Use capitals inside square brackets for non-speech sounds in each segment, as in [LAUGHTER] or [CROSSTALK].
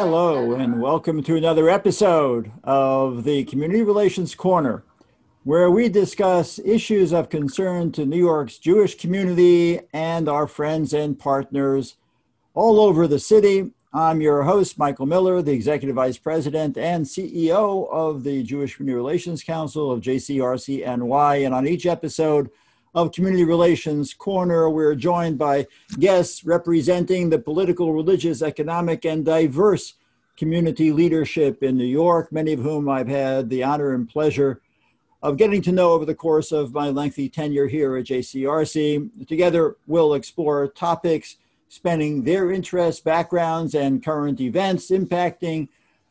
Hello, and welcome to another episode of the Community Relations Corner, where we discuss issues of concern to New York's Jewish community and our friends and partners all over the city. I'm your host, Michael Miller, the Executive Vice President and CEO of the Jewish Community Relations Council of JCRCNY. And on each episode, of Community Relations Corner. We're joined by guests representing the political, religious, economic, and diverse community leadership in New York, many of whom I've had the honor and pleasure of getting to know over the course of my lengthy tenure here at JCRC. Together, we'll explore topics spanning their interests, backgrounds, and current events impacting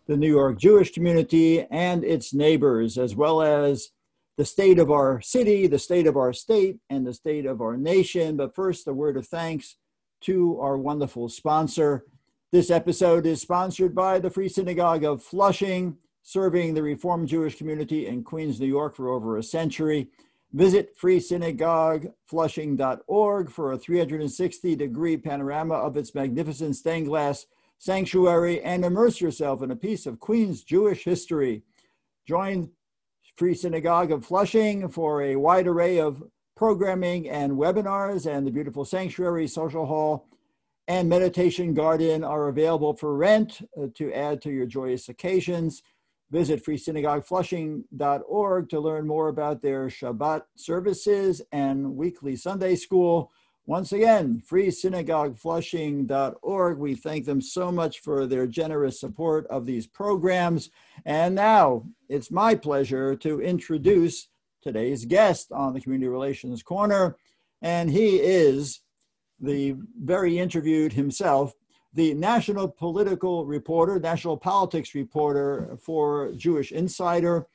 the New York Jewish community and its neighbors, as well as the state of our city, the state of our state, and the state of our nation. But first, a word of thanks to our wonderful sponsor. This episode is sponsored by the Free Synagogue of Flushing, serving the Reformed Jewish community in Queens, New York for over a century. Visit freesynagogueflushing.org for a 360 degree panorama of its magnificent stained glass sanctuary and immerse yourself in a piece of Queens Jewish history. Join Free Synagogue of Flushing for a wide array of programming and webinars, and the beautiful sanctuary, social hall, and meditation garden are available for rent uh, to add to your joyous occasions. Visit freesynagogueflushing.org to learn more about their Shabbat services and weekly Sunday school. Once again, freesynagogueflushing.org. We thank them so much for their generous support of these programs. And now it's my pleasure to introduce today's guest on the Community Relations Corner. And he is the very interviewed himself, the national political reporter, national politics reporter for Jewish Insider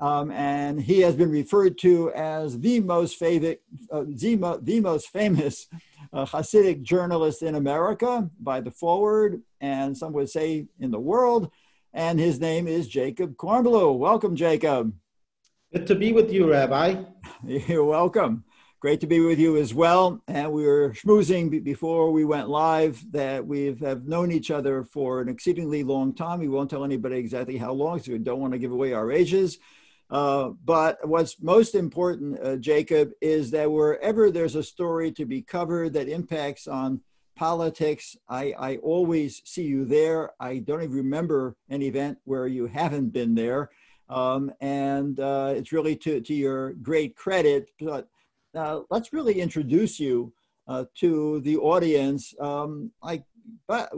um, and he has been referred to as the most favorite, uh, the, the, most famous uh, Hasidic journalist in America by the Forward, and some would say in the world. And his name is Jacob Kornbluh. Welcome, Jacob. Good to be with you, Rabbi. [LAUGHS] You're welcome. Great to be with you as well. And we were schmoozing before we went live that we have known each other for an exceedingly long time. We won't tell anybody exactly how long, so we don't want to give away our ages. Uh, but what's most important, uh, Jacob, is that wherever there's a story to be covered that impacts on politics, I, I always see you there. I don't even remember an event where you haven't been there. Um, and uh, it's really to, to your great credit. But uh, let's really introduce you uh, to the audience. Um, but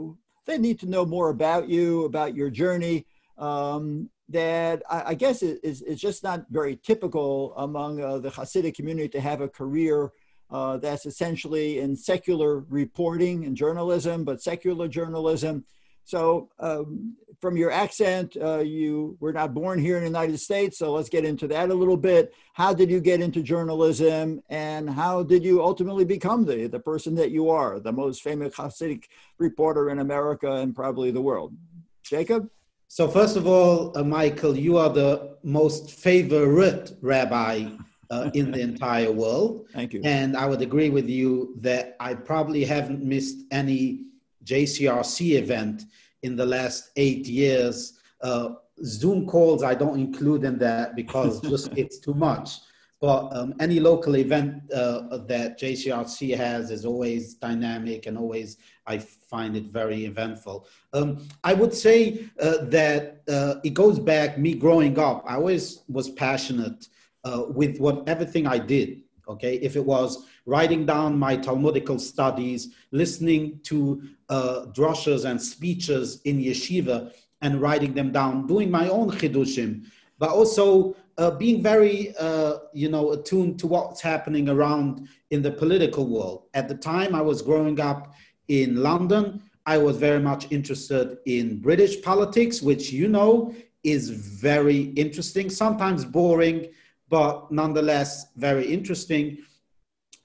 they need to know more about you, about your journey. Um, that I, I guess is, just not very typical among uh, the Hasidic community to have a career uh, that's essentially in secular reporting and journalism, but secular journalism. So, um, from your accent, uh, you were not born here in the United States. So, let's get into that a little bit. How did you get into journalism, and how did you ultimately become the, the person that you are, the most famous Hasidic reporter in America and probably the world? Jacob? So, first of all, uh, Michael, you are the most favorite rabbi uh, in the entire world. Thank you. And I would agree with you that I probably haven't missed any JCRC event in the last eight years. Uh, Zoom calls, I don't include in that because [LAUGHS] just it's too much. But um, any local event uh, that JCRC has is always dynamic and always I find it very eventful. Um, I would say uh, that uh, it goes back me growing up. I always was passionate uh, with what everything I did. Okay, if it was writing down my Talmudical studies, listening to uh, drushes and speeches in yeshiva, and writing them down, doing my own chidushim, but also uh, being very, uh, you know, attuned to what's happening around in the political world. At the time, I was growing up in London. I was very much interested in British politics, which you know is very interesting, sometimes boring, but nonetheless very interesting.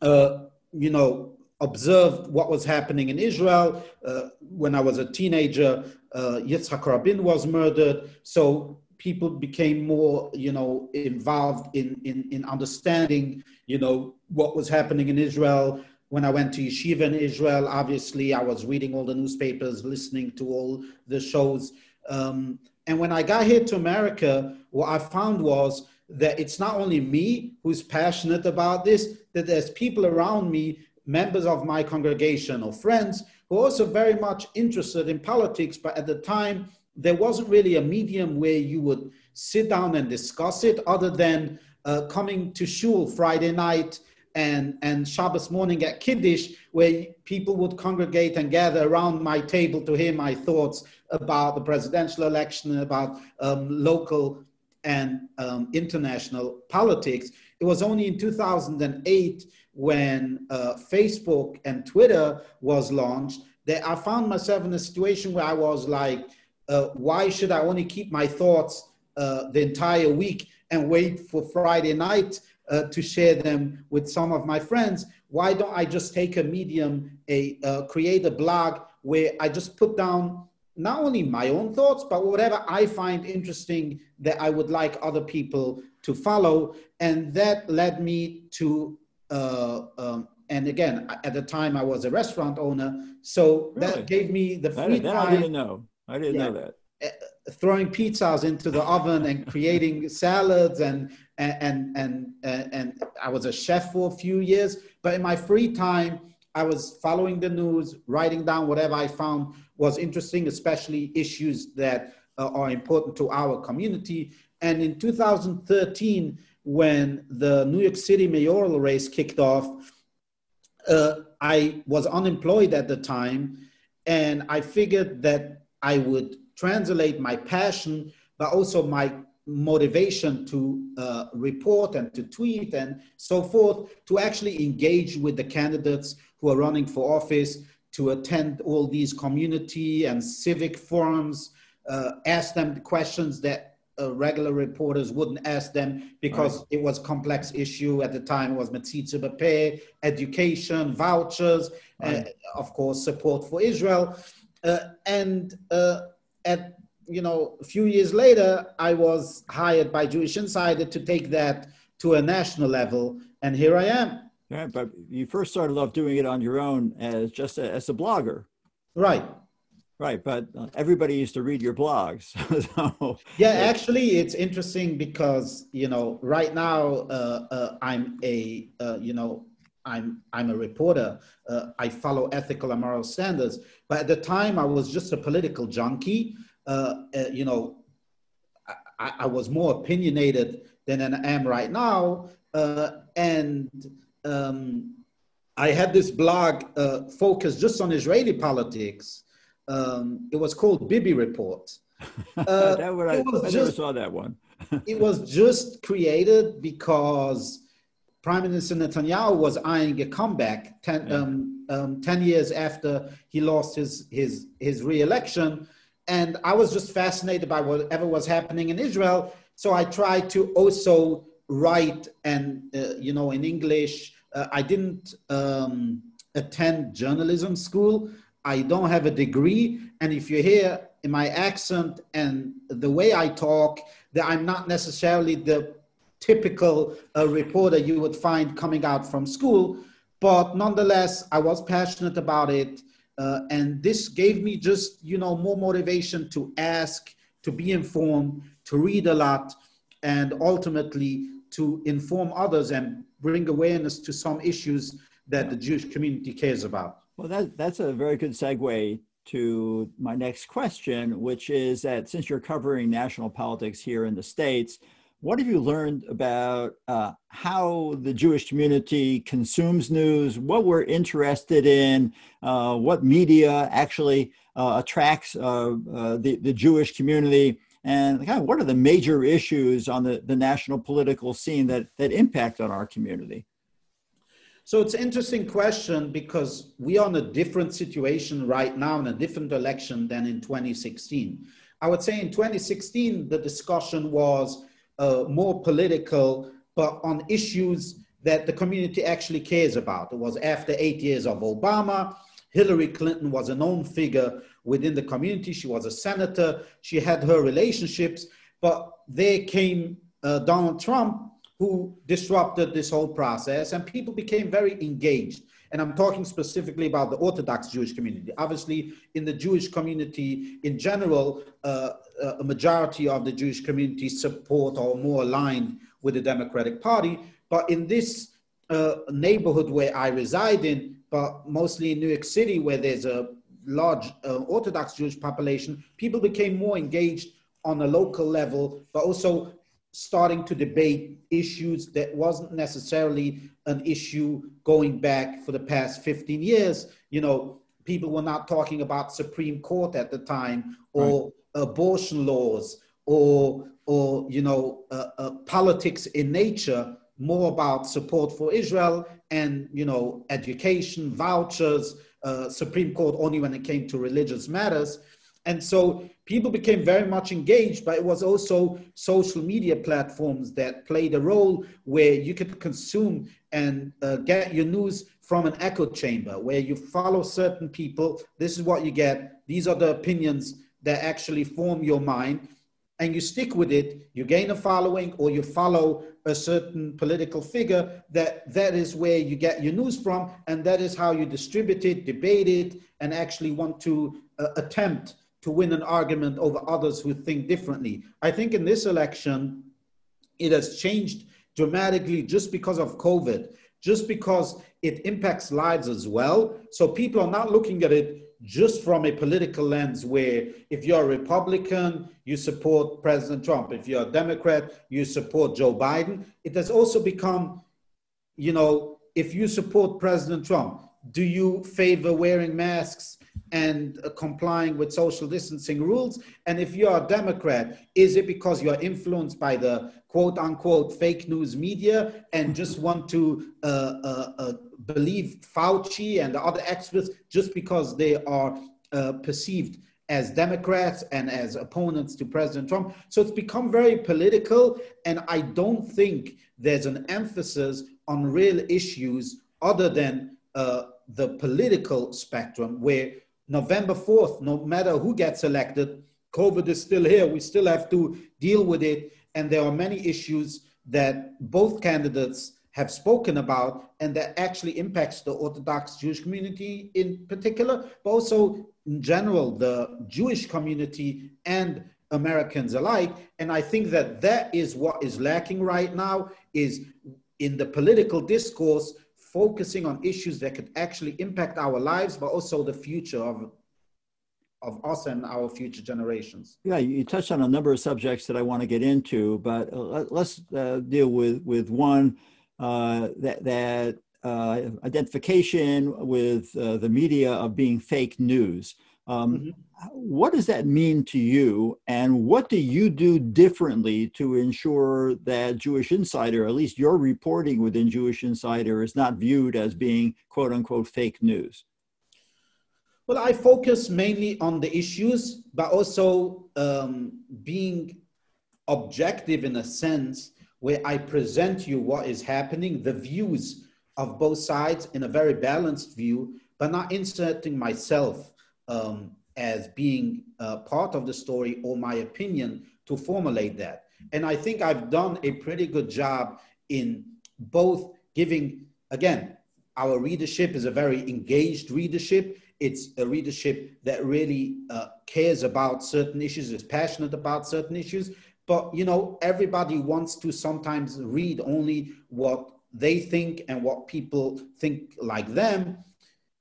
Uh, you know, observed what was happening in Israel. Uh, when I was a teenager, uh, Yitzhak Rabin was murdered. So people became more, you know, involved in, in, in understanding, you know, what was happening in Israel, when I went to yeshiva in Israel, obviously I was reading all the newspapers, listening to all the shows. Um, and when I got here to America, what I found was that it's not only me who's passionate about this, that there's people around me, members of my congregation or friends, who are also very much interested in politics. But at the time, there wasn't really a medium where you would sit down and discuss it other than uh, coming to shul Friday night and, and Shabbos morning at Kiddush, where people would congregate and gather around my table to hear my thoughts about the presidential election, about um, local and um, international politics. It was only in 2008 when uh, Facebook and Twitter was launched that I found myself in a situation where I was like, uh, why should I only keep my thoughts uh, the entire week and wait for Friday night uh, to share them with some of my friends. Why don't I just take a medium, a uh, create a blog where I just put down not only my own thoughts, but whatever I find interesting that I would like other people to follow. And that led me to, uh, um, and again, at the time I was a restaurant owner. So really? that gave me the free that, that time. I didn't know. I didn't yeah. know that. Uh, throwing pizzas into the oven and creating salads and and and and, and I was a chef for a few years. But in my free time, I was following the news, writing down whatever I found was interesting, especially issues that uh, are important to our community. And in 2013, when the New York City mayoral race kicked off, uh, I was unemployed at the time, and I figured that I would translate my passion, but also my motivation to uh, report and to tweet and so forth, to actually engage with the candidates who are running for office, to attend all these community and civic forums, uh, ask them the questions that uh, regular reporters wouldn't ask them because right. it was complex issue at the time. It was Metzitzah B'Peh, education, vouchers, right. of course, support for Israel. Uh, and uh, at you know a few years later, I was hired by Jewish Insider to take that to a national level, and here I am. Yeah, but you first started off doing it on your own as just a, as a blogger. Right. Right, but everybody used to read your blogs. [LAUGHS] so, yeah, actually, it's interesting because you know right now uh, uh, I'm a uh, you know I'm I'm a reporter. Uh, I follow ethical and moral standards. But at the time, I was just a political junkie. Uh, uh, you know, I, I, was more opinionated than I am right now, uh, and um, I had this blog uh, focused just on Israeli politics. Um, it was called Bibi Report. [LAUGHS] Uh, that I, I just, never saw that one. [LAUGHS] it was just created because Prime Minister Netanyahu was eyeing a comeback 10, yeah. um, um, 10 years after he lost his, his, his re-election. And I was just fascinated by whatever was happening in Israel. So I tried to also write and, uh, you know, in English. Uh, I didn't um, attend journalism school. I don't have a degree. And if you hear in my accent and the way I talk, that I'm not necessarily the typical uh, reporter you would find coming out from school. But nonetheless, I was passionate about it. Uh, and this gave me just, you know, more motivation to ask, to be informed, to read a lot, and ultimately to inform others and bring awareness to some issues that the Jewish community cares about. Well, that, that's a very good segue to my next question, which is that since you're covering national politics here in the States, what have you learned about uh, how the Jewish community consumes news, what we're interested in, uh, what media actually uh, attracts uh, uh, the, the Jewish community, and kind of what are the major issues on the, the national political scene that, that impact on our community? So it's an interesting question because we are in a different situation right now in a different election than in 2016. I would say in 2016, the discussion was uh, more political, but on issues that the community actually cares about. It was after eight years of Obama. Hillary Clinton was a known figure within the community. She was a senator. She had her relationships, but there came uh, Donald Trump, who disrupted this whole process, and people became very engaged. And I'm talking specifically about the Orthodox Jewish community. Obviously, in the Jewish community in general, uh, uh a majority of the Jewish community support or more aligned with the Democratic Party. But in this uh, neighborhood where I reside in, but mostly in New York City, where there's a large uh, Orthodox Jewish population, people became more engaged on a local level, but also starting to debate issues that wasn't necessarily an issue going back for the past 15 years. You know, people were not talking about Supreme Court at the time or right. abortion laws or, or you know, uh, uh, politics in nature, more about support for Israel and, you know, education, vouchers, uh, Supreme Court only when it came to religious matters. And so people became very much engaged, but it was also social media platforms that played a role where you could consume and uh, get your news from an echo chamber, where you follow certain people. This is what you get. These are the opinions that actually form your mind. And you stick with it, you gain a following, or you follow a certain political figure, that that is where you get your news from, and that is how you distribute it, debate it, and actually want to uh, attempt to win an argument over others who think differently. I think in this election, it has changed dramatically just because of COVID, just because it impacts lives as well. So people are not looking at it just from a political lens where if you're a Republican, you support President Trump. If you're a Democrat, you support Joe Biden. It has also become, you know, if you support President Trump, do you favor wearing masks and uh, complying with social distancing rules? And if you're a Democrat, is it because you're influenced by the quote unquote fake news media and just want to uh, uh, uh believe Fauci and the other experts just because they are uh, perceived as Democrats and as opponents to President Trump? So it's become very political, and I don't think there's an emphasis on real issues other than uh, the political spectrum where November 4th, no matter who gets elected, COVID is still here. We still have to deal with it. And there are many issues that both candidates have spoken about and that actually impacts the Orthodox Jewish community in particular, but also in general, the Jewish community and Americans alike. And I think that that is what is lacking right now is in the political discourse, focusing on issues that could actually impact our lives, but also the future of of us and our future generations. Yeah, you touched on a number of subjects that I want to get into, but uh, let's uh, deal with with one uh, that that uh, identification with uh, the media of being fake news. Um, mm-hmm. What does that mean to you, and what do you do differently to ensure that Jewish Insider, at least your reporting within Jewish Insider, is not viewed as being "quote unquote" fake news? Well, I focus mainly on the issues, but also um, being objective in a sense where I present you what is happening, the views of both sides in a very balanced view, but not inserting myself um, as being uh, part of the story or my opinion to formulate that. And I think I've done a pretty good job in both giving, again, our readership is a very engaged readership. It's a readership that really uh, cares about certain issues, is passionate about certain issues. But, you know, everybody wants to sometimes read only what they think and what people think like them.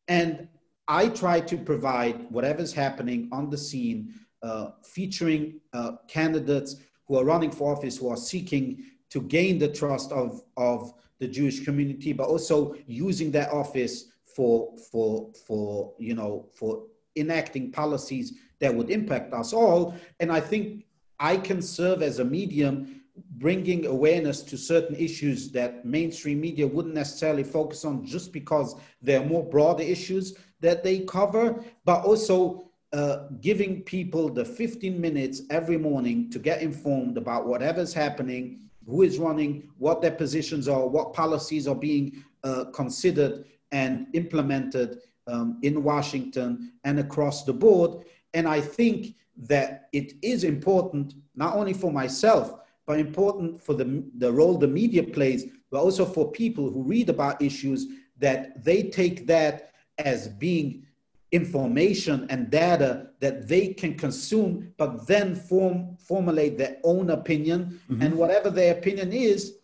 And I try to provide whatever's happening on the scene, uh, featuring uh, candidates who are running for office, who are seeking to gain the trust of, of the Jewish community, but also using that office for, for, for, you know, for enacting policies that would impact us all. And I think I can serve as a medium bringing awareness to certain issues that mainstream media wouldn't necessarily focus on just because they're more broader issues that they cover, but also uh, giving people the 15 minutes every morning to get informed about whatever's happening, who is running, what their positions are, what policies are being uh, considered and implemented um, in Washington and across the board. And I think that it is important, not only for myself, but important for the, the role the media plays, but also for people who read about issues that they take that as being information and data that they can consume, but then form formulate their own opinion. Mm-hmm. And whatever their opinion is,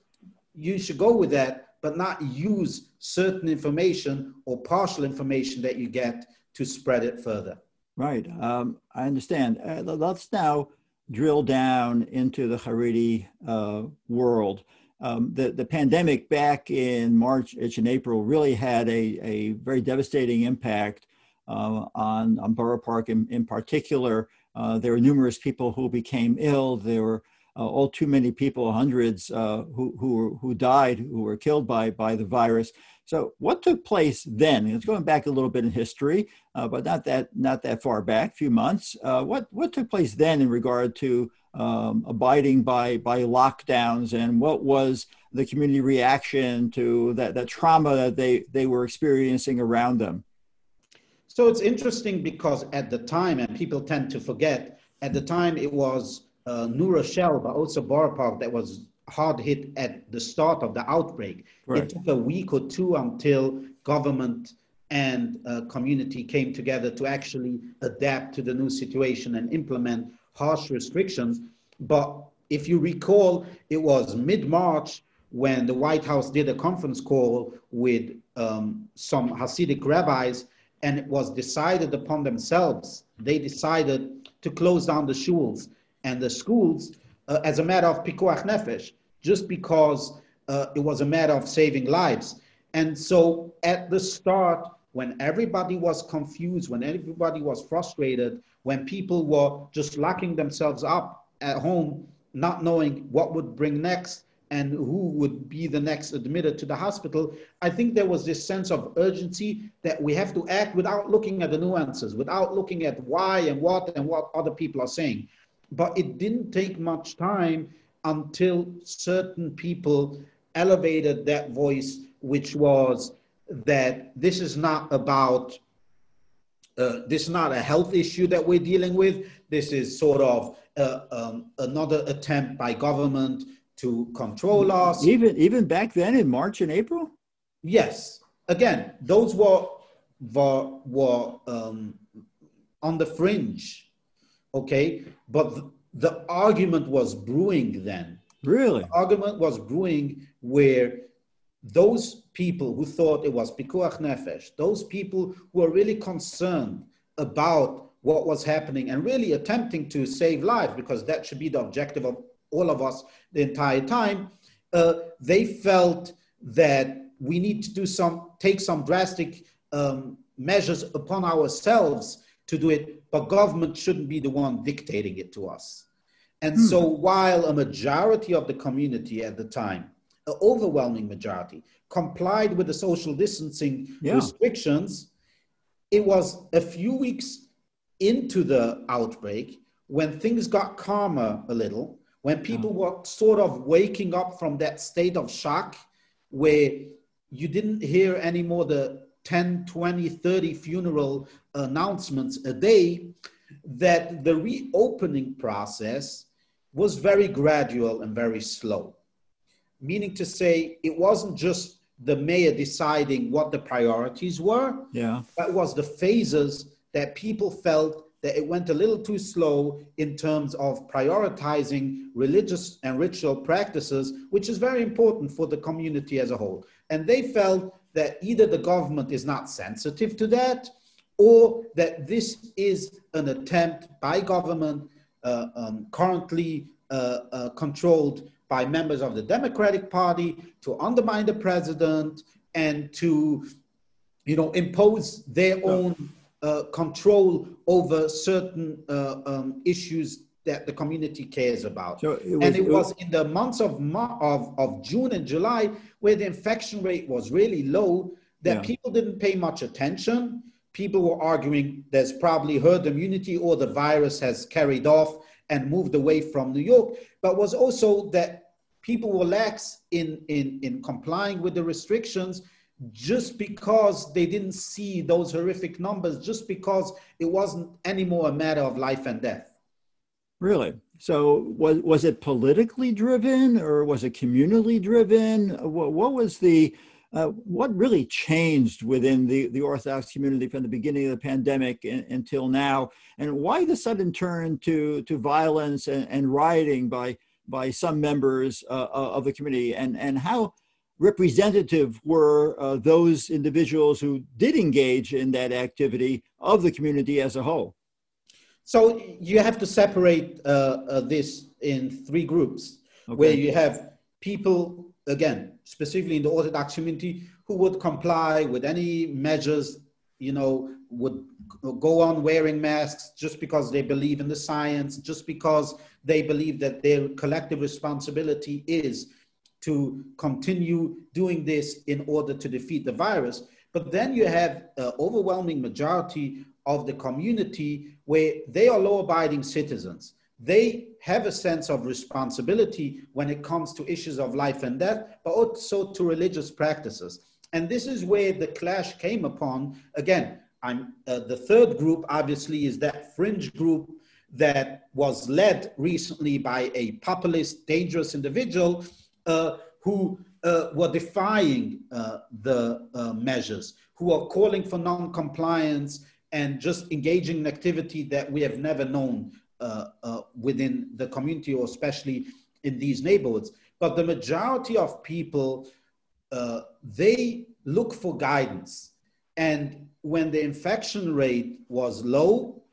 you should go with that, but not use certain information or partial information that you get to spread it further. Right. Um, I understand. Uh, let's now drill down into the Haredi uh, world. Um, the, the pandemic back in March and April really had a, a very devastating impact uh, on, on Borough Park in, in particular. Uh, there were numerous people who became ill. There were uh, all too many people, hundreds uh, who, who, who died, who were killed by, by the virus. So what took place then? It's going back a little bit in history, uh, but not that not that far back, a few months. Uh, what what took place then in regard to um, abiding by by lockdowns, and what was the community reaction to that that trauma that they they were experiencing around them? So it's interesting because at the time, and people tend to forget, at the time it was uh, New Rochelle, but also Borough Park that was hard hit at the start of the outbreak. Right. It took a week or two until government and uh, community came together to actually adapt to the new situation and implement harsh restrictions. But if you recall, it was mid March when the White House did a conference call with um, some Hasidic rabbis, and it was decided upon themselves. They decided to close down the schools and the schools uh, as a matter of pikuach nefesh, just because uh, it was a matter of saving lives. And so at the start, when everybody was confused, when everybody was frustrated, when people were just locking themselves up at home, not knowing what would bring next and who would be the next admitted to the hospital, I think there was this sense of urgency that we have to act without looking at the nuances, without looking at why and what and what other people are saying. But it didn't take much time until certain people elevated that voice, which was that this is not about uh, this is not a health issue that we're dealing with. This is sort of uh, um, another attempt by government to control us. Even even back then in March and April. Yes. Again, those were were, were um, on the fringe okay? But the, the argument was brewing then. Really? The argument was brewing where those people who thought it was pikuach nefesh, those people who were really concerned about what was happening and really attempting to save lives, because that should be the objective of all of us the entire time, uh, they felt that we need to do some, take some drastic um, measures upon ourselves to do it, but government shouldn't be the one dictating it to us. And hmm. so, while a majority of the community at the time, an overwhelming majority, complied with the social distancing yeah. restrictions, it was a few weeks into the outbreak when things got calmer a little, when people yeah. were sort of waking up from that state of shock where you didn't hear anymore the 10, 20, 30 funeral announcements a day, that the reopening process was very gradual and very slow. Meaning to say, it wasn't just the mayor deciding what the priorities were. Yeah. That was the phases that people felt that it went a little too slow in terms of prioritizing religious and ritual practices, which is very important for the community as a whole. And they felt that either the government is not sensitive to that or that this is an attempt by government uh, um, currently uh, uh, controlled by members of the Democratic Party to undermine the president and to, you know, impose their own uh, control over certain uh, um, issues that the community cares about. So it was, and it was in the months of, of, of June and July where the infection rate was really low that yeah. people didn't pay much attention. People were arguing there's probably herd immunity or the virus has carried off and moved away from New York, but was also that people were lax in, in, in complying with the restrictions just because they didn't see those horrific numbers, just because it wasn't anymore a matter of life and death. Really? So was was it politically driven or was it communally driven? What, what was the uh, what really changed within the, the Orthodox community from the beginning of the pandemic in, until now? And why the sudden turn to, to violence and, and rioting by, by some members uh, uh of the community? And, and how representative were uh, those individuals who did engage in that activity of the community as a whole? So you have to separate uh, uh, this in three groups, okay. where you have people again, specifically in the Orthodox community, who would comply with any measures, you know, would go on wearing masks just because they believe in the science, just because they believe that their collective responsibility is to continue doing this in order to defeat the virus. But then you have an overwhelming majority of the community where they are law abiding citizens they have a sense of responsibility when it comes to issues of life and death, but also to religious practices. And this is where the clash came upon. Again, I'm, uh, the third group, obviously, is that fringe group that was led recently by a populist, dangerous individual uh, who uh, were defying uh, the uh, measures, who are calling for non compliance and just engaging in activity that we have never known uh, within the community or especially in these neighborhoods. But the majority of people, they look for guidance. And when the infection rate was low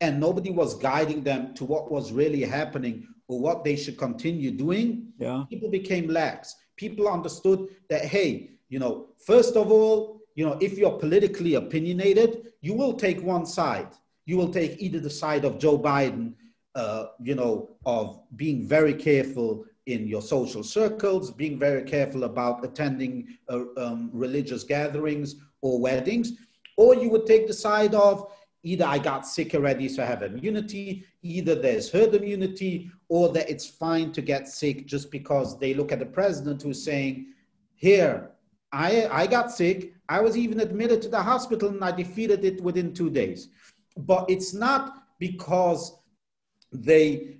and nobody was guiding them to what was really happening or what they should continue doing, yeah. people became lax. People understood that, hey, you know, first of all, you know, if you're politically opinionated, you will take one side you will take either the side of Joe Biden, uh, you know, of being very careful in your social circles, being very careful about attending uh, um, religious gatherings or weddings, or you would take the side of either I got sick already, so I have immunity, either there's herd immunity, or that it's fine to get sick just because they look at the president who's saying, Here, I, I got sick, I was even admitted to the hospital and I defeated it within two days but it's not because they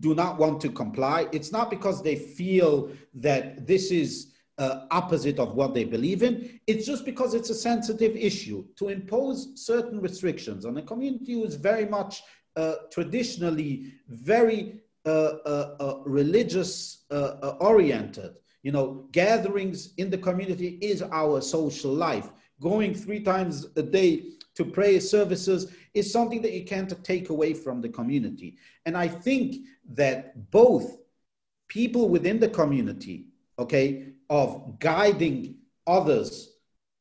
do not want to comply. It's not because they feel that this is uh, opposite of what they believe in. It's just because it's a sensitive issue to impose certain restrictions on a community who is very much uh, traditionally very uh, uh, uh religious uh, oriented. You know, gatherings in the community is our social life. Going three times a day to pray services is something that you can't take away from the community. And I think that both people within the community, okay, of guiding others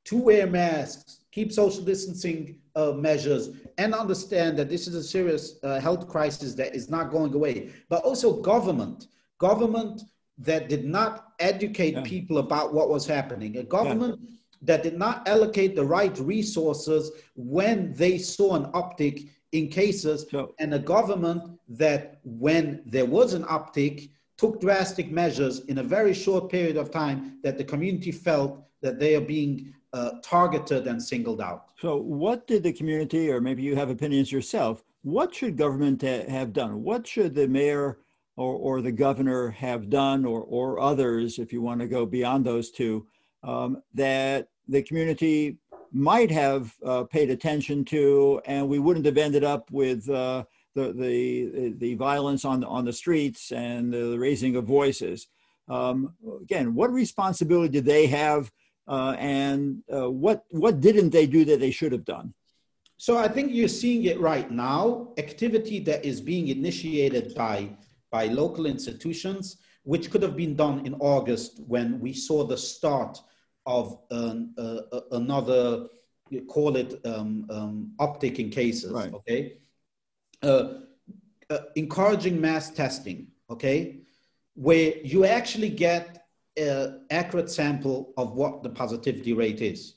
to wear masks, keep social distancing uh, measures, and understand that this is a serious uh, health crisis that is not going away, but also government, government that did not educate yeah. people about what was happening, a government. Yeah that did not allocate the right resources when they saw an uptick in cases, and a government that, when there was an uptick, took drastic measures in a very short period of time that the community felt that they are being uh, targeted and singled out. So, what did the community, or maybe you have opinions yourself, what should government ha- have done? What should the mayor or, or the governor have done, or, or others, if you want to go beyond those two, um, that the community might have uh, paid attention to, and we wouldn't have ended up with uh, the, the, the violence on, on the streets and the raising of voices. Um, again, what responsibility did they have, uh, and uh, what, what didn't they do that they should have done? So I think you're seeing it right now. Activity that is being initiated by, by local institutions, which could have been done in August when we saw the start of an, uh, another, call it um, um, uptick in cases, right. okay? Uh, uh, encouraging mass testing, okay? Where you actually get an accurate sample of what the positivity rate is.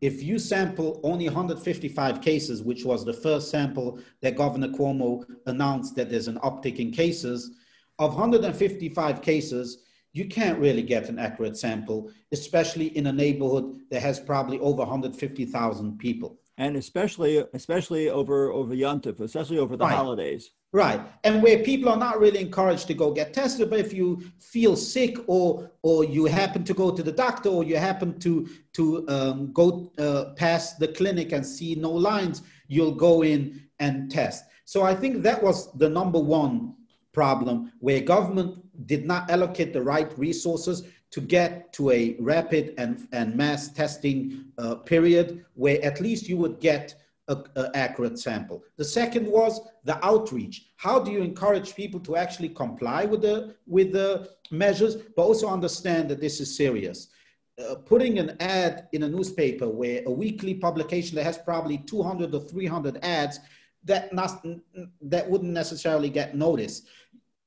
If you sample only 155 cases, which was the first sample that Governor Cuomo announced that there's an uptick in cases, of 155 cases, you can't really get an accurate sample, especially in a neighborhood that has probably over 150,000 people. And especially, especially over over Yontif, especially over the right. holidays. Right, and where people are not really encouraged to go get tested, but if you feel sick or or you happen to go to the doctor or you happen to to um, go uh, past the clinic and see no lines, you'll go in and test. So I think that was the number one problem where government did not allocate the right resources to get to a rapid and, and mass testing uh, period where at least you would get an accurate sample. The second was the outreach. How do you encourage people to actually comply with the, with the measures, but also understand that this is serious? Uh, putting an ad in a newspaper where a weekly publication that has probably 200 or 300 ads that not, that wouldn't necessarily get noticed.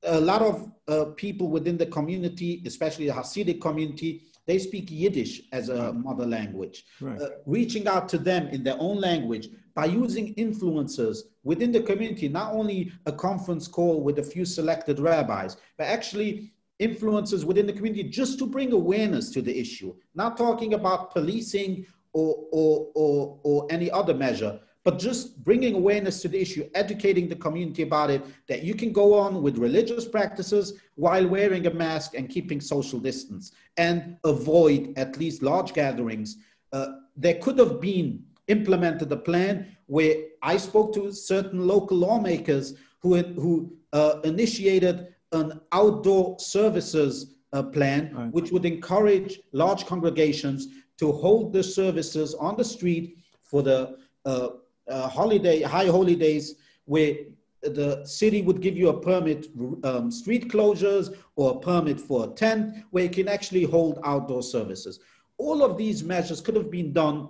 A lot of uh, people within the community, especially the Hasidic community, they speak Yiddish as a mother language. Right. Uh, reaching out to them in their own language by using influencers within the community, not only a conference call with a few selected rabbis, but actually influencers within the community just to bring awareness to the issue. Not talking about policing or, or, or, or any other measure, but just bringing awareness to the issue, educating the community about it, that you can go on with religious practices while wearing a mask and keeping social distance and avoid at least large gatherings. Uh, there could have been implemented a plan where I spoke to certain local lawmakers who, had, who uh, initiated an outdoor services uh, plan, right. which would encourage large congregations to hold the services on the street for the uh, uh, holiday, high holidays, where the city would give you a permit, um, street closures or a permit for a tent, where you can actually hold outdoor services. All of these measures could have been done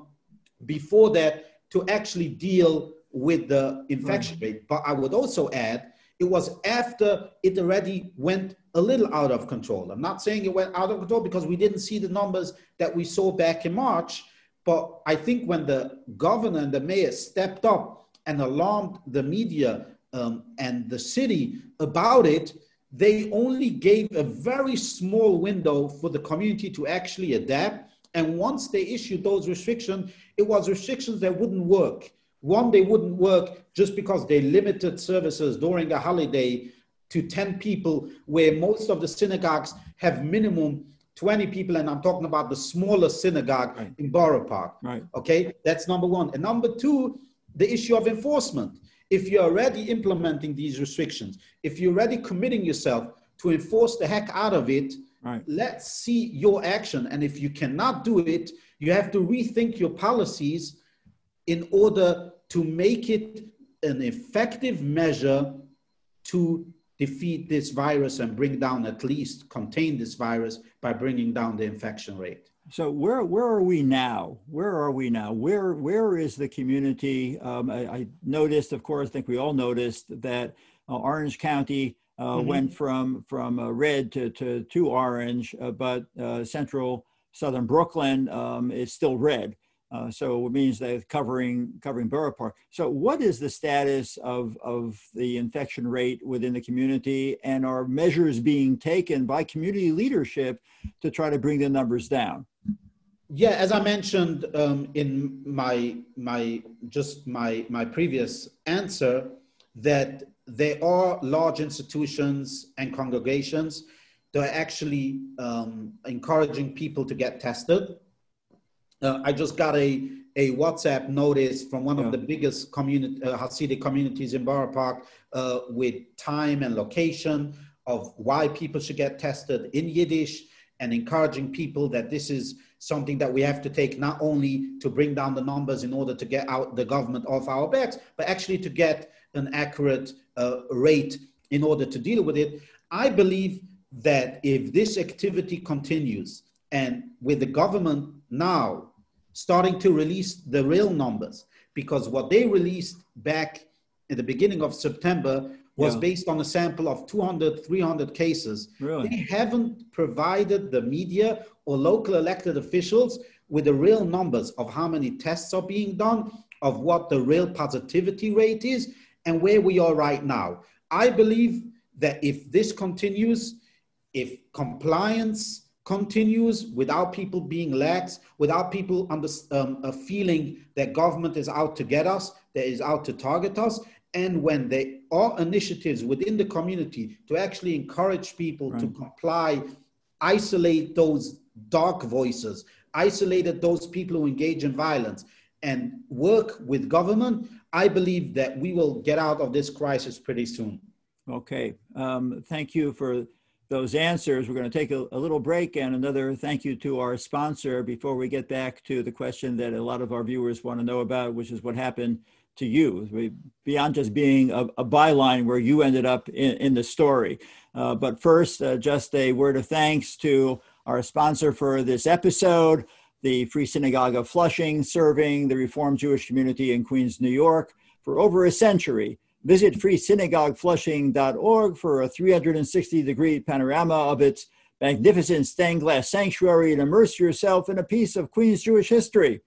before that to actually deal with the infection right. rate. But I would also add, it was after it already went a little out of control. I'm not saying it went out of control because we didn't see the numbers that we saw back in March, but I think when the governor and the mayor stepped up and alarmed the media um, and the city about it, they only gave a very small window for the community to actually adapt. And once they issued those restrictions, it was restrictions that wouldn't work. One, they wouldn't work just because they limited services during a holiday to 10 people, where most of the synagogues have minimum 20 people, and I'm talking about the smaller synagogue right. in Borough Park. Right. Okay, that's number one. And number two, the issue of enforcement. If you're already implementing these restrictions, if you're already committing yourself to enforce the heck out of it, right. let's see your action. And if you cannot do it, you have to rethink your policies in order to make it an effective measure to defeat this virus and bring down at least contain this virus by bringing down the infection rate. So where where are we now? Where are we now? Where where is the community? Um, I, I, noticed, of course, I think we all noticed that uh, Orange County uh, mm-hmm. went from from uh, red to to, to orange, uh, but uh, central southern Brooklyn um, is still red. Uh, so it means that covering covering Borough Park. So what is the status of, of the infection rate within the community and are measures being taken by community leadership to try to bring the numbers down? Yeah, as I mentioned um, in my my just my my previous answer, that there are large institutions and congregations that are actually um, encouraging people to get tested uh, I just got a, a WhatsApp notice from one yeah. of the biggest community, uh, Hasidic communities in Borough Park uh, with time and location of why people should get tested in Yiddish and encouraging people that this is something that we have to take not only to bring down the numbers in order to get out the government off our backs, but actually to get an accurate uh, rate in order to deal with it. I believe that if this activity continues and with the government now starting to release the real numbers because what they released back in the beginning of September was yeah. based on a sample of 200, 300 cases. Really? They haven't provided the media or local elected officials with the real numbers of how many tests are being done, of what the real positivity rate is, and where we are right now. I believe that if this continues, if compliance continues without people being lax, without people under, um, a feeling that government is out to get us, that is out to target us, and when there are initiatives within the community to actually encourage people right. to comply, isolate those dark voices, isolated those people who engage in violence, and work with government, I believe that we will get out of this crisis pretty soon. Okay. Um, thank you for those answers. We're going to take a, a, little break and another thank you to our sponsor before we get back to the question that a lot of our viewers want to know about, which is what happened to you, we, beyond just being a, a, byline where you ended up in, in the story. Uh, but first, uh, just a word of thanks to our sponsor for this episode, the Free Synagogue of Flushing, serving the Reformed Jewish community in Queens, New York for over a century. Visit freesynagogueflushing.org for a 360 degree panorama of its magnificent stained glass sanctuary and immerse yourself in a piece of Queens Jewish history.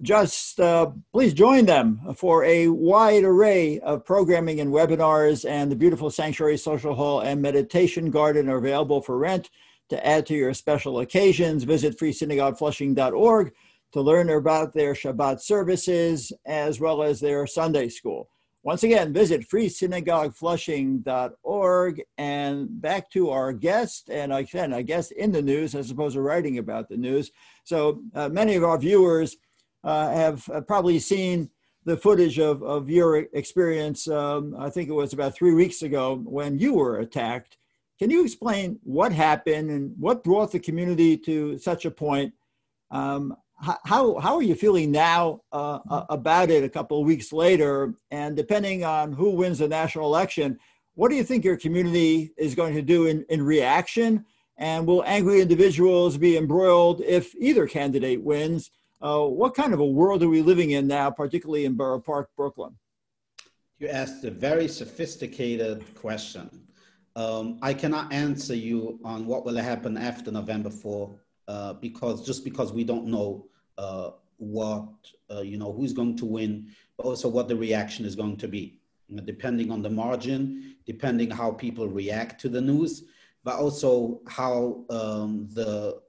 Just uh, please join them for a wide array of programming and webinars, and the beautiful Sanctuary Social Hall and Meditation Garden are available for rent to add to your special occasions. Visit freesynagogueflushing.org to learn about their Shabbat services as well as their Sunday school. Once again, visit freesynagogueflushing.org and back to our guest. And again, I guess in the news as opposed to writing about the news. So uh, many of our viewers uh, have uh, probably seen the footage of, of your experience. Um, I think it was about three weeks ago when you were attacked. Can you explain what happened and what brought the community to such a point? Um, how, how are you feeling now uh, uh, about it a couple of weeks later? And depending on who wins the national election, what do you think your community is going to do in, in reaction? And will angry individuals be embroiled if either candidate wins? Uh, what kind of a world are we living in now, particularly in Borough Park, Brooklyn? You asked a very sophisticated question. Um, I cannot answer you on what will happen after November 4 uh, because just because we don't know what, uh, you know, who's going to win, but also what the reaction is going to be. Depending on the margin, depending how people react to the news, but also how um, the,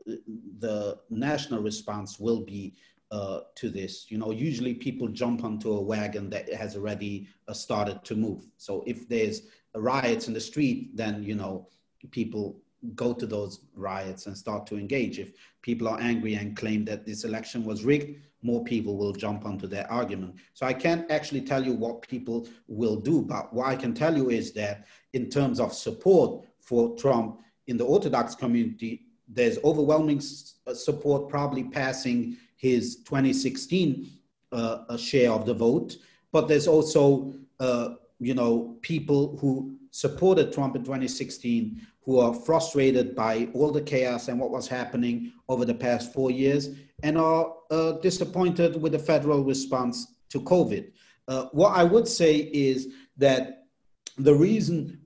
the national response will be uh, to this. You know, usually people jump onto a wagon that has already uh, started to move. So if there's riots in the street, then, you know, people go to those riots and start to engage. If people are angry and claim that this election was rigged, more people will jump onto their argument. So I can't actually tell you what people will do, but what I can tell you is that in terms of support for Trump in the Orthodox community, there's overwhelming uh, support, probably passing his 2016 uh, share of the vote. But there's also, uh, you know, people who supported Trump in 2016 who are frustrated by all the chaos and what was happening over the past four years and are uh, disappointed with the federal response to COVID. Uh, what I would say is that the reason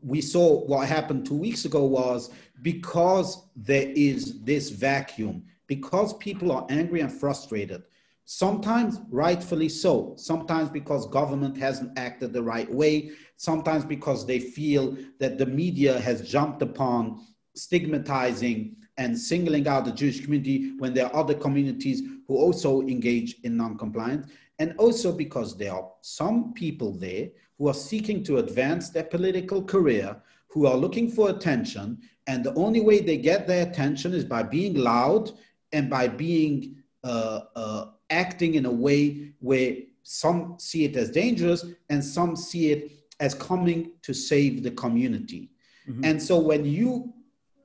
we saw what happened two weeks ago was because there is this vacuum, because people are angry and frustrated. Sometimes rightfully so, sometimes because government hasn't acted the right way, sometimes because they feel that the media has jumped upon stigmatizing and singling out the Jewish community when there are other communities who also engage in non-compliance, and also because there are some people there who are seeking to advance their political career, who are looking for attention, and the only way they get their attention is by being loud and by being uh, uh, acting in a way where some see it as dangerous and some see it as coming to save the community. Mm-hmm. And so when you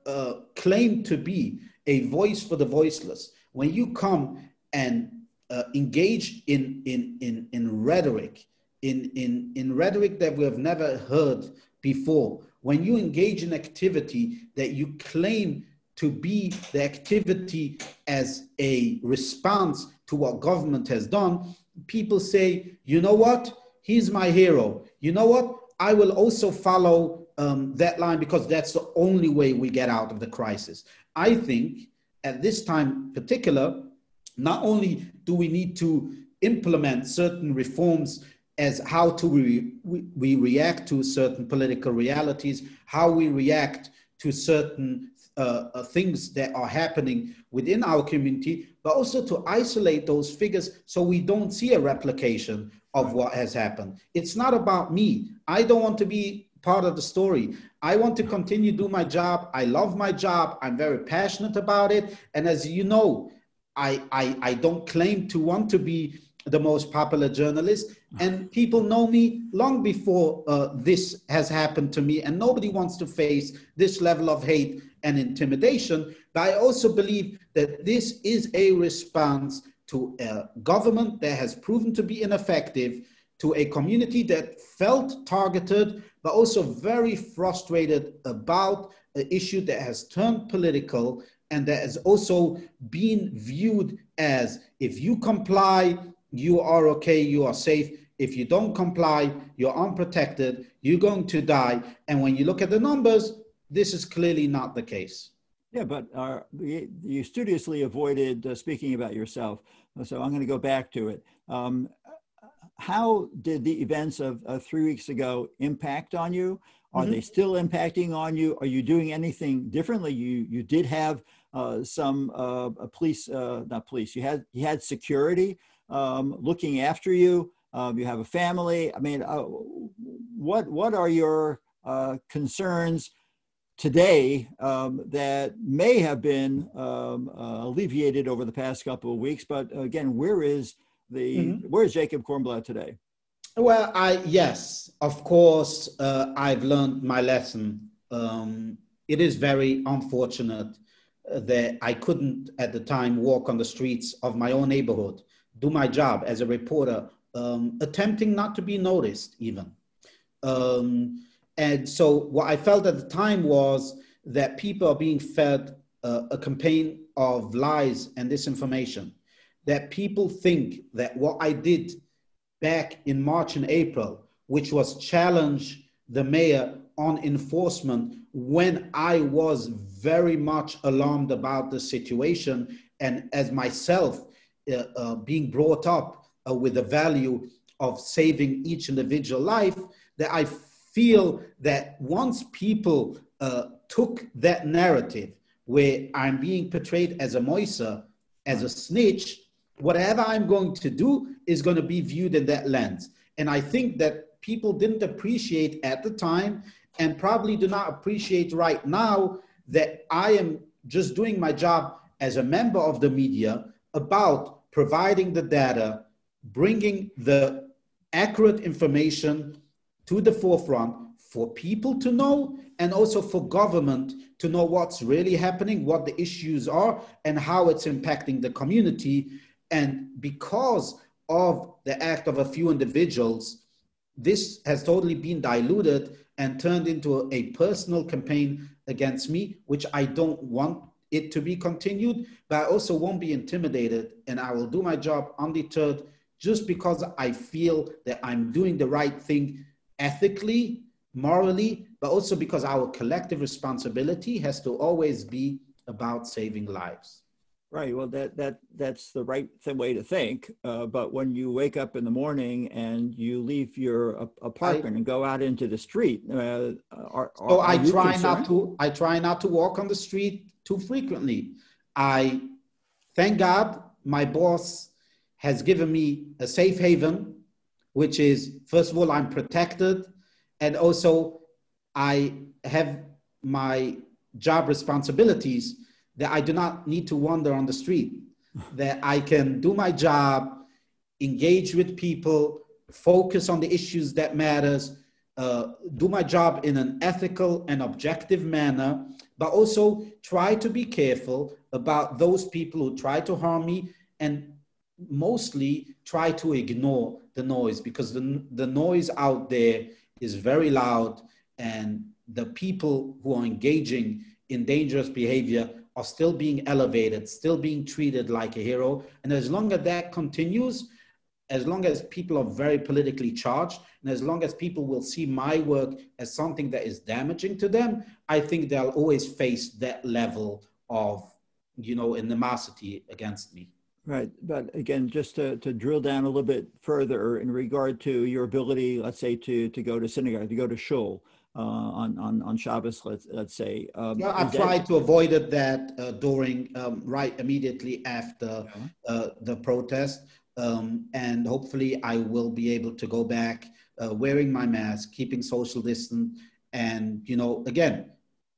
uh, claim to be a voice for the voiceless, when you come and uh, engage in, in, in, in rhetoric, in, in, in rhetoric that we have never heard before, when you engage in activity that you claim to be the activity as a response to what government has done, people say, you know what? He's my hero. You know what? I will also follow um, that line because that's the only way we get out of the crisis. I think at this time particular, not only do we need to implement certain reforms as how to we, we, we react to certain political realities, how we react to certain uh, uh, things that are happening within our community, but also to isolate those figures so we don't see a replication of what has happened. It's not about me. I don't want to be part of the story. I want to continue do my job. I love my job. I'm very passionate about it. And as you know, I, I, I don't claim to want to be the most popular journalist. And people know me long before uh, this has happened to me. And nobody wants to face this level of hate and intimidation. But I also believe that this is a response to a government that has proven to be ineffective, to a community that felt targeted, but also very frustrated about an issue that has turned political and that has also been viewed as if you comply, you are okay, you are safe. If you don't comply, you're unprotected, you're going to die. And when you look at the numbers, this is clearly not the case. Yeah, but uh, you studiously avoided uh, speaking about yourself. So I'm going to go back to it. Um, how did the events of uh, three weeks ago impact on you? Are mm-hmm. they still impacting on you? Are you doing anything differently? You you did have uh, some uh, police, uh, not police. You had you had security um, looking after you. Um, you have a family. I mean, uh, what what are your uh, concerns today um, that may have been um, uh, alleviated over the past couple of weeks? But again, where is the mm-hmm. where is Jacob Kornbluh today? Well, I yes, of course, I've learned my lesson. Um, it is very unfortunate that I couldn't at the time walk on the streets of my own neighborhood, do my job as a reporter, um, attempting not to be noticed even. Um, and so what I felt at the time was that people are being fed uh, a campaign of lies and disinformation, that people think that what I did back in March and April, which was challenge the mayor on enforcement when I was very much alarmed about the situation and as myself uh, uh, being brought up uh, with the value of saving each individual life, that I feel that once people uh, took that narrative where I'm being portrayed as a moisa, as a snitch, whatever I'm going to do is going to be viewed in that lens. And I think that people didn't appreciate at the time and probably do not appreciate right now that I am just doing my job as a member of the media about providing the data, bringing the accurate information to the forefront for people to know and also for government to know what's really happening, what the issues are, and how it's impacting the community. And because of the act of a few individuals, this has totally been diluted and turned into a personal campaign against me, which I don't want it to be continued, but I also won't be intimidated and I will do my job undeterred just because I feel that I'm doing the right thing ethically, morally, but also because our collective responsibility has to always be about saving lives. Right. Well, that that that's the right th- way to think. Uh, but when you wake up in the morning and you leave your uh, apartment I, and go out into the street, uh, are, are, so I try concerned? not to. I try not to walk on the street too frequently. I thank God my boss has given me a safe haven, which is first of all I'm protected, and also I have my job responsibilities that I do not need to wander on the street, [LAUGHS] that I can do my job, engage with people, focus on the issues that matters, uh, do my job in an ethical and objective manner, but also try to be careful about those people who try to harm me and mostly try to ignore the noise because the, the noise out there is very loud and the people who are engaging in dangerous behavior are still being elevated, still being treated like a hero. And as long as that continues, as long as people are very politically charged, and as long as people will see my work as something that is damaging to them, I think they'll always face that level of, you know, animosity against me. Right. But again, just to, to drill down a little bit further in regard to your ability, let's say, to, to go to synagogue, to go to shul, uh, on, on, on Shabbos, let's, let's say. Um, yeah, I tried that... to avoid that uh, during, um, right immediately after uh, the protest. Um, and hopefully, I will be able to go back uh, wearing my mask, keeping social distance. And, you know, again,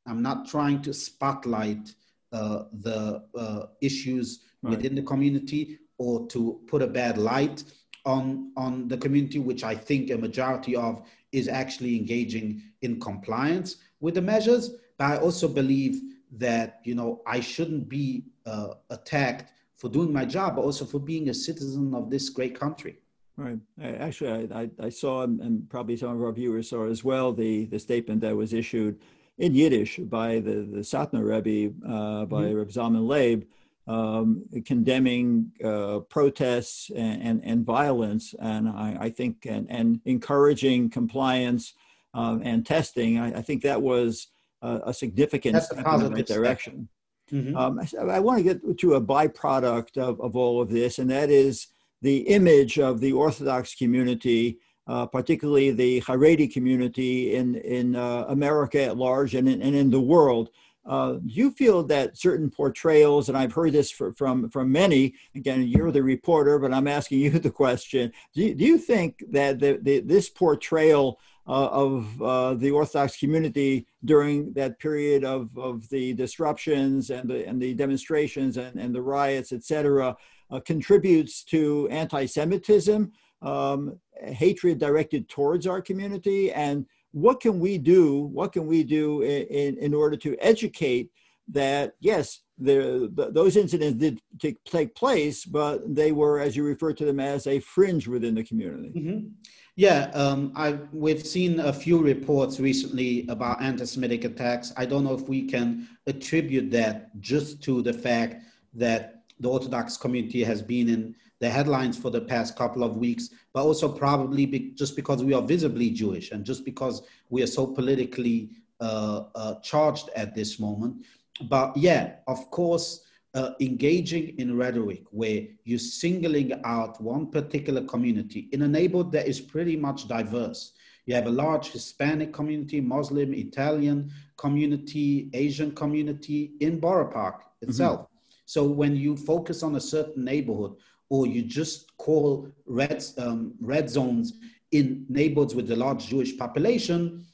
I'm not trying to spotlight uh, the uh, issues right. within the community or to put a bad light on, on the community, which I think a majority of is actually engaging in compliance with the measures. But I also believe that, you know, I shouldn't be uh, attacked for doing my job, but also for being a citizen of this great country. Right. Actually, I, I saw, and probably some of our viewers saw as well, the, the statement that was issued in Yiddish by the, the Satmar Rebbe, uh, by mm-hmm. Reb Zalman Leib, um, condemning uh, protests and, and, and, violence, and I, I think, and, and, encouraging compliance um, and testing. I, I, think that was a, a significant That's step in the right direction. Mm-hmm. Um, I, I, want to get to a byproduct of, of all of this, and that is the image of the Orthodox community, uh, particularly the Haredi community in, in uh, America at large and in, and in the world. Uh, do you feel that certain portrayals, and I've heard this for, from, from many, again, you're the reporter, but I'm asking you [LAUGHS] the question. Do you, do you think that the, the, this portrayal uh, of uh, the Orthodox community during that period of, of the disruptions and the, and the demonstrations and, and the riots, et cetera, uh, contributes to anti-Semitism, um, hatred directed towards our community, and what can we do? What can we do in, in order to educate that yes, the, the, those incidents did take, take place, but they were, as you refer to them, as a fringe within the community. Mm-hmm. Yeah, um, I, we've seen a few reports recently about anti-Semitic attacks. I don't know if we can attribute that just to the fact that the Orthodox community has been in the headlines for the past couple of weeks, but also probably be, just because we are visibly Jewish and just because we are so politically uh, uh, charged at this moment. But yeah, of course, uh, engaging in rhetoric where you're singling out one particular community in a neighborhood that is pretty much diverse. You have a large Hispanic community, Muslim, Italian community, Asian community in Borough Park itself. Mm-hmm. So when you focus on a certain neighborhood, or you just call red um, red zones in neighborhoods with a large Jewish population,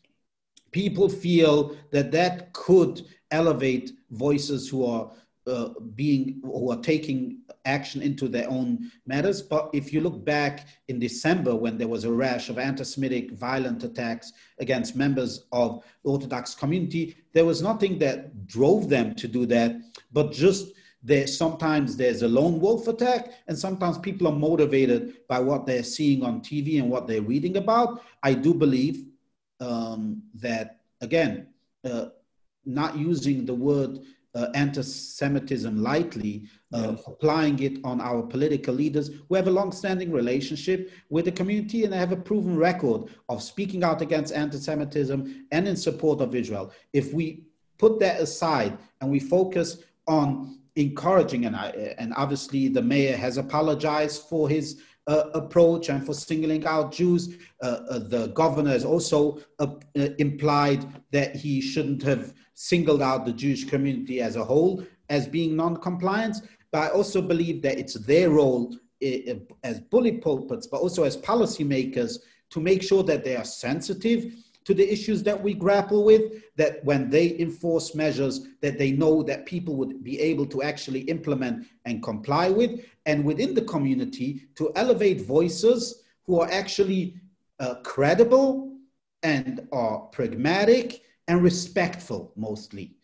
people feel that that could elevate voices who are uh, being who are taking action into their own matters. But if you look back in December when there was a rash of anti-Semitic violent attacks against members of the Orthodox community, there was nothing that drove them to do that, but just there sometimes there's a lone wolf attack and sometimes people are motivated by what they're seeing on tv and what they're reading about i do believe um, that again uh, not using the word uh, anti-Semitism lightly, uh, yes. applying it on our political leaders who have a long-standing relationship with the community and they have a proven record of speaking out against anti-Semitism and in support of Israel. If we put that aside and we focus on encouraging, and, I, and obviously the mayor has apologized for his uh, approach and for singling out Jews. Uh, uh, the governor has also uh, uh, implied that he shouldn't have singled out the Jewish community as a whole as being non-compliant. But I also believe that it's their role as bully pulpits, but also as policymakers, to make sure that they are sensitive to the issues that we grapple with, that when they enforce measures that they know that people would be able to actually implement and comply with, and within the community to elevate voices who are actually uh, credible and are pragmatic and respectful mostly.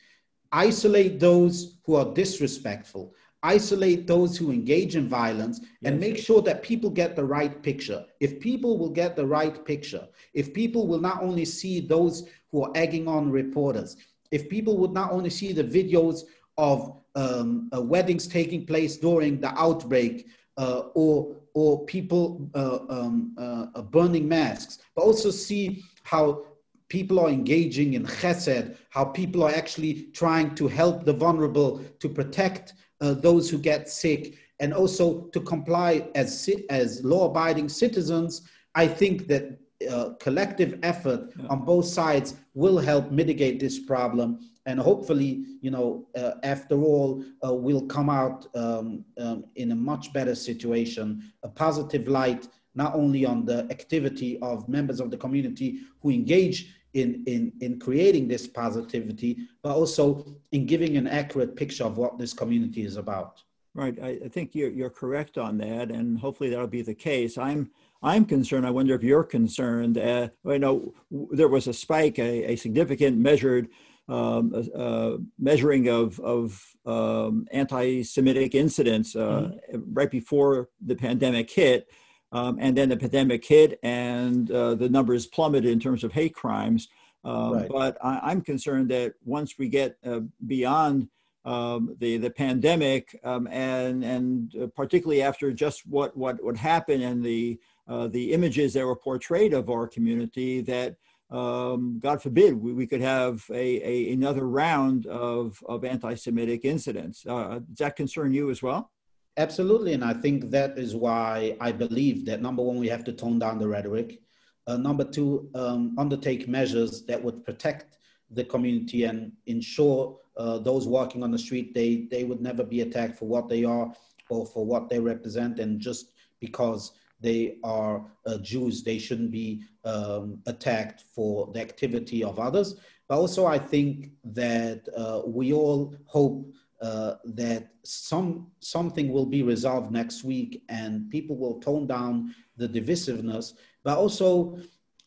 Isolate those who are disrespectful isolate those who engage in violence and make sure that people get the right picture. If people will get the right picture, if people will not only see those who are egging on reporters, if people would not only see the videos of um, uh, weddings taking place during the outbreak uh, or or people uh, um, uh, burning masks, but also see how people are engaging in chesed, how people are actually trying to help the vulnerable, to protect uh, those who get sick, and also to comply as, as law abiding citizens, I think that uh, collective effort yeah. on both sides will help mitigate this problem and hopefully you know uh, after all uh, we'll come out um, um, in a much better situation a positive light not only on the activity of members of the community who engage in, in, in creating this positivity, but also in giving an accurate picture of what this community is about. Right. I, I think you're, you're correct on that, and hopefully that'll be the case. I'm I'm concerned. I wonder if you're concerned. Uh, I know there was a spike, a, a significant measured um, uh, measuring of, of um, anti-Semitic incidents uh, mm-hmm. right before the pandemic hit. Um, and then the pandemic hit and uh, the numbers plummeted in terms of hate crimes. Um, right. But I, am concerned that once we get uh, beyond um, the the pandemic um, and and uh, particularly after just what what what happened and the uh, the images that were portrayed of our community that um, God forbid we, we could have a, a, another round of of anti-Semitic incidents. Uh, does that concern you as well? Absolutely, and I think that is why I believe that number one, we have to tone down the rhetoric. Uh, number two, um, undertake measures that would protect the community and ensure uh, those walking on the street they they would never be attacked for what they are or for what they represent, and just because they are uh, Jews, they shouldn't be um, attacked for the activity of others. But also, I think that uh, we all hope uh, that some something will be resolved next week and people will tone down the divisiveness, but also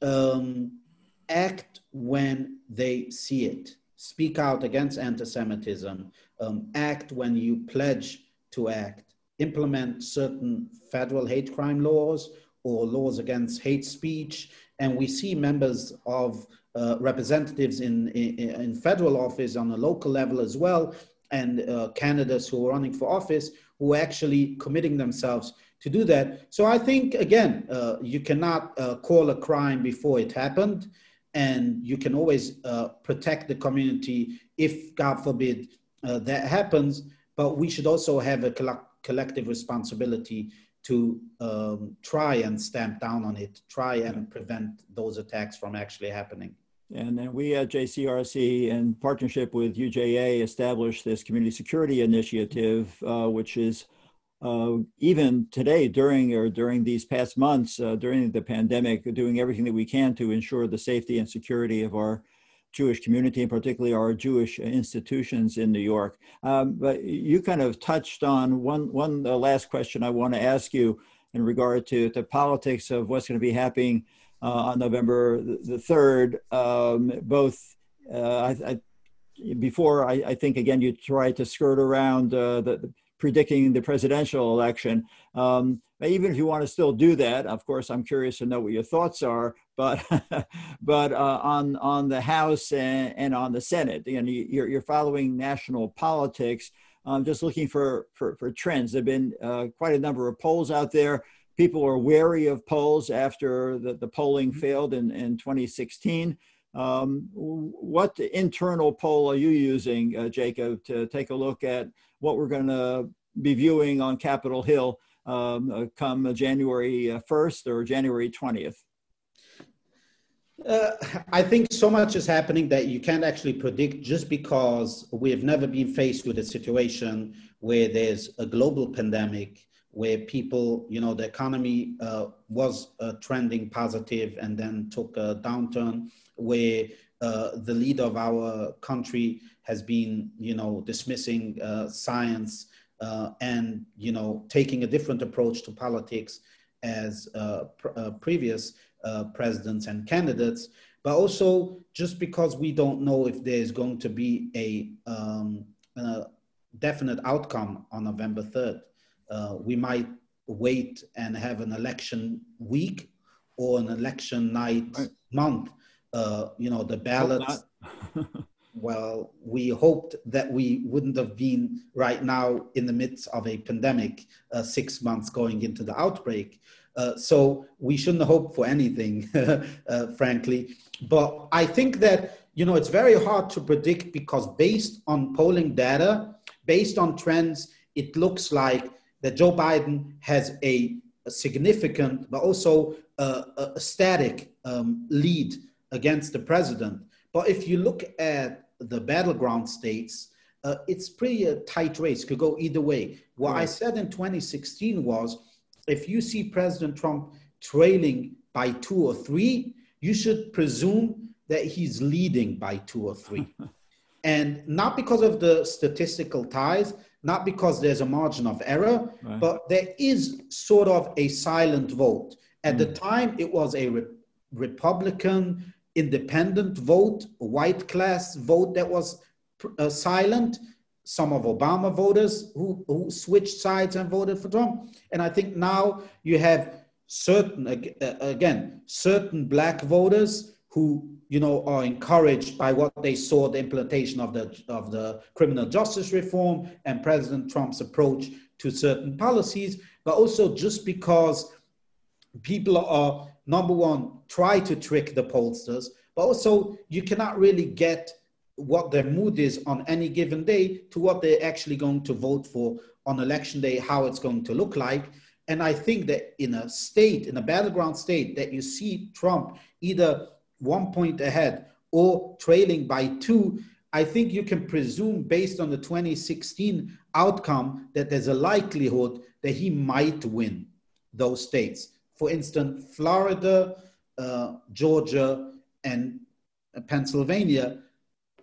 um, act when they see it. Speak out against anti-Semitism. Um, act when you pledge to act. Implement certain federal hate crime laws or laws against hate speech. And we see members of uh, representatives in, in, in, federal office on a local level as well and uh, candidates who are running for office who are actually committing themselves to do that. So I think, again, uh, you cannot uh, call a crime before it happened, and you can always uh, protect the community if, God forbid, uh, that happens. But we should also have a coll- collective responsibility to um, try and stamp down on it, try and prevent those attacks from actually happening. And then we at JCRC, in partnership with UJA, established this community security initiative, uh, which is uh, even today during or during these past months uh, during the pandemic, doing everything that we can to ensure the safety and security of our Jewish community, and particularly our Jewish institutions in New York. Um, but you kind of touched on one one last question I want to ask you in regard to the politics of what's going to be happening uh, on November the, 3rd. Um, both, uh, I, I, before I, I, think again you try to skirt around uh, the, the, predicting the presidential election. Um, even if you want to still do that, of course, I'm curious to know what your thoughts are. But [LAUGHS] but uh, on on the House and, and on the Senate, you know, you're, you're following national politics. I'm just looking for for, for trends. There've been uh, quite a number of polls out there people are wary of polls after the, the polling mm-hmm. failed in, in 2016. Um, what internal poll are you using, uh, Jacob, to take a look at what we're going to be viewing on Capitol Hill um, uh, come January 1st uh, or January 20th? Uh, I think so much is happening that you can't actually predict just because we have never been faced with a situation where there's a global pandemic where people, you know, the economy uh, was uh, trending positive and then took a downturn, where uh, the leader of our country has been, you know, dismissing uh, science uh, and, you know, taking a different approach to politics as uh, pr- previous presidents and candidates. But also, just because we don't know if there's going to be a, um, a definite outcome on November 3rd uh, we might wait and have an election week or an election night right. month. Uh, you know, the ballots. [LAUGHS] [LAUGHS] well, we hoped that we wouldn't have been right now in the midst of a pandemic, uh, six months going into the outbreak. Uh, so we shouldn't hope for anything, [LAUGHS] uh, frankly. But I think that you know it's very hard to predict because based on polling data, based on trends, it looks like that Joe Biden has a, a significant but also a, a static um, lead against the president. But if you look at the battleground states, uh, it's pretty a tight race, could go either way. What right. I said in 2016 was if you see President Trump trailing by two or three, you should presume that he's leading by two or three. [LAUGHS] and not because of the statistical ties, not because there's a margin of error, right. but there is sort of a silent vote. At mm. the hmm. time, it was a re- Republican independent vote, white class vote that was uh, silent. Some of Obama voters who, who switched sides and voted for Trump. And I think now you have certain, uh, again, certain black voters who you know are encouraged by what they saw the implementation of the of the criminal justice reform and President Trump's approach to certain policies, but also just because people are number one try to trick the pollsters, but also you cannot really get what their mood is on any given day to what they're actually going to vote for on election day, how it's going to look like. And I think that in a state, in a battleground state, that you see Trump either one point ahead or trailing by two, I think you can presume based on the 2016 outcome that there's a likelihood that he might win those states. For instance, Florida, uh, Georgia, and Pennsylvania,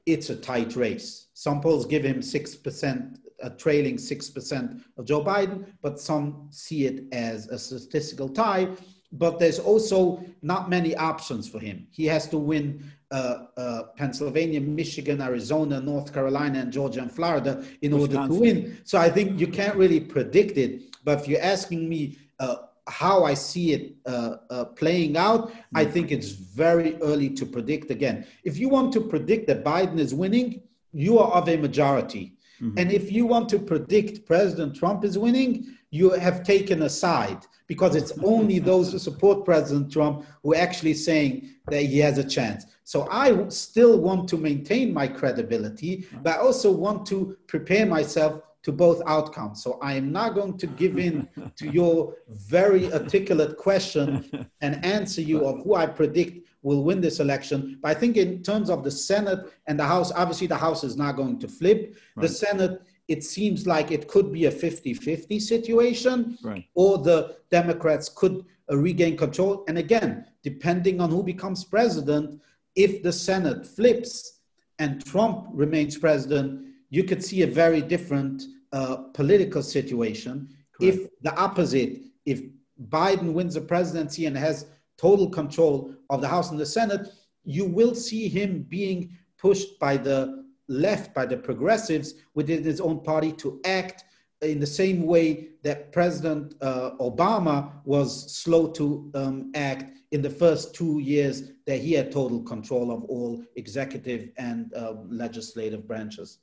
it's a tight race. Some polls give him 6%, a trailing 6% of Joe Biden, but some see it as a statistical tie but there's also not many options for him. He has to win uh, uh, Pennsylvania, Michigan, Arizona, North Carolina, and Georgia and Florida in Wisconsin. order to win. So I think you can't really predict it. But if you're asking me uh, how I see it uh, uh, playing out. I think it's very early to predict again. If you want to predict that Biden is winning, you are of a majority. Mm-hmm. And if you want to predict President Trump is winning, you have taken a side because it's only those who support President Trump who are actually saying that he has a chance. So I still want to maintain my credibility, but I also want to prepare myself to both outcomes. So I am not going to give in to your very articulate question and answer you of who I predict will win this election. But I think in terms of the Senate and the House, obviously the House is not going to flip. Right. The Senate it seems like it could be a 50-50 situation right. or the democrats could uh, regain control and again depending on who becomes president if the senate flips and trump remains president you could see a very different uh, political situation Correct. if the opposite if biden wins the presidency and has total control of the house and the senate you will see him being pushed by the left by the progressives within his own party to act in the same way that President uh, Obama was slow to um, act in the first two years that he had total control of all executive and uh, legislative branches.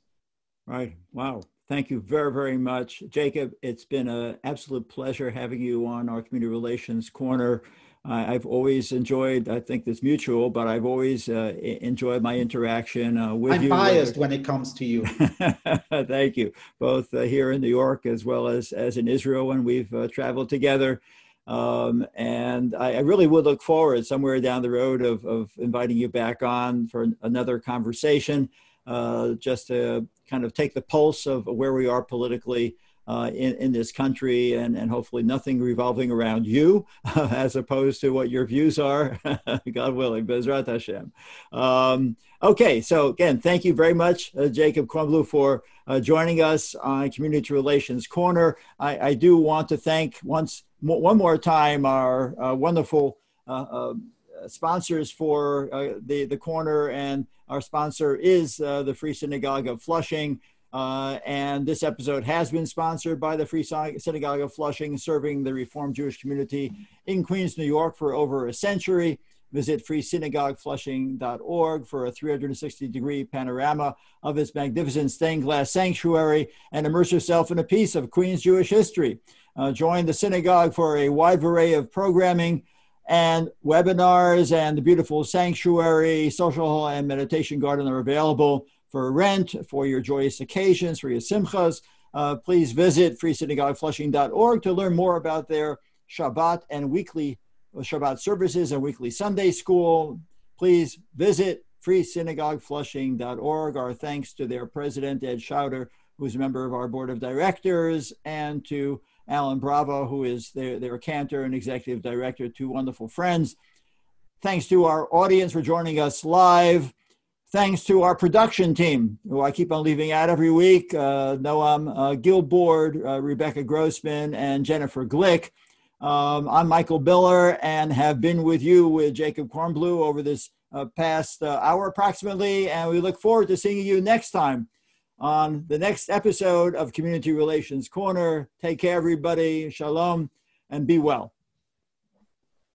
Right. Wow. Thank you very, very much. Jacob, it's been an absolute pleasure having you on our Community Relations Corner. I've always enjoyed, I think it's mutual, but I've always uh, enjoyed my interaction uh, with I'm you. I'm biased when it comes to you. [LAUGHS] Thank you. Both uh, here in New York as well as, as in Israel when we've uh, traveled together. Um, and I, I, really would look forward somewhere down the road of, of inviting you back on for another conversation, uh, just to kind of take the pulse of where we are politically uh, in, in this country and, and hopefully nothing revolving around you uh, [LAUGHS] as opposed to what your views are, [LAUGHS] God willing, Bezrat Hashem. Um, okay, so again, thank you very much, uh, Jacob Kornbluh, for uh, joining us on Community Relations Corner. I, I do want to thank once one more time our uh, wonderful uh, sponsors for the, the corner and our sponsor is the Free Synagogue of Flushing. Uh, and this episode has been sponsored by the Free Synagogue of Flushing, serving the Reformed Jewish community in Queens, New York for over a century. Visit freesynagogueflushing.org for a 360 degree panorama of its magnificent stained glass sanctuary and immerse yourself in a piece of Queens Jewish history. Uh, join the synagogue for a wide array of programming and webinars, and the beautiful sanctuary, social hall, and meditation garden are available for rent, for your joyous occasions, for your simchas, uh, please visit freesynagogueflushing.org to learn more about their Shabbat and weekly Shabbat services and weekly Sunday school. Please visit freesynagogueflushing.org. Our thanks to their president, Ed Schauder, who's a member of our board of directors, and to Alan Bravo, who is their, their cantor and executive director, two wonderful friends. Thanks to our audience for joining us live. Thanks to our production team, who I keep on leaving out every week uh, Noam uh, Gilboard, uh, Rebecca Grossman, and Jennifer Glick. Um, I'm Michael Miller and have been with you with Jacob Kornbluh over this uh, past uh, hour approximately. And we look forward to seeing you next time on the next episode of Community Relations Corner. Take care, everybody. Shalom and be well.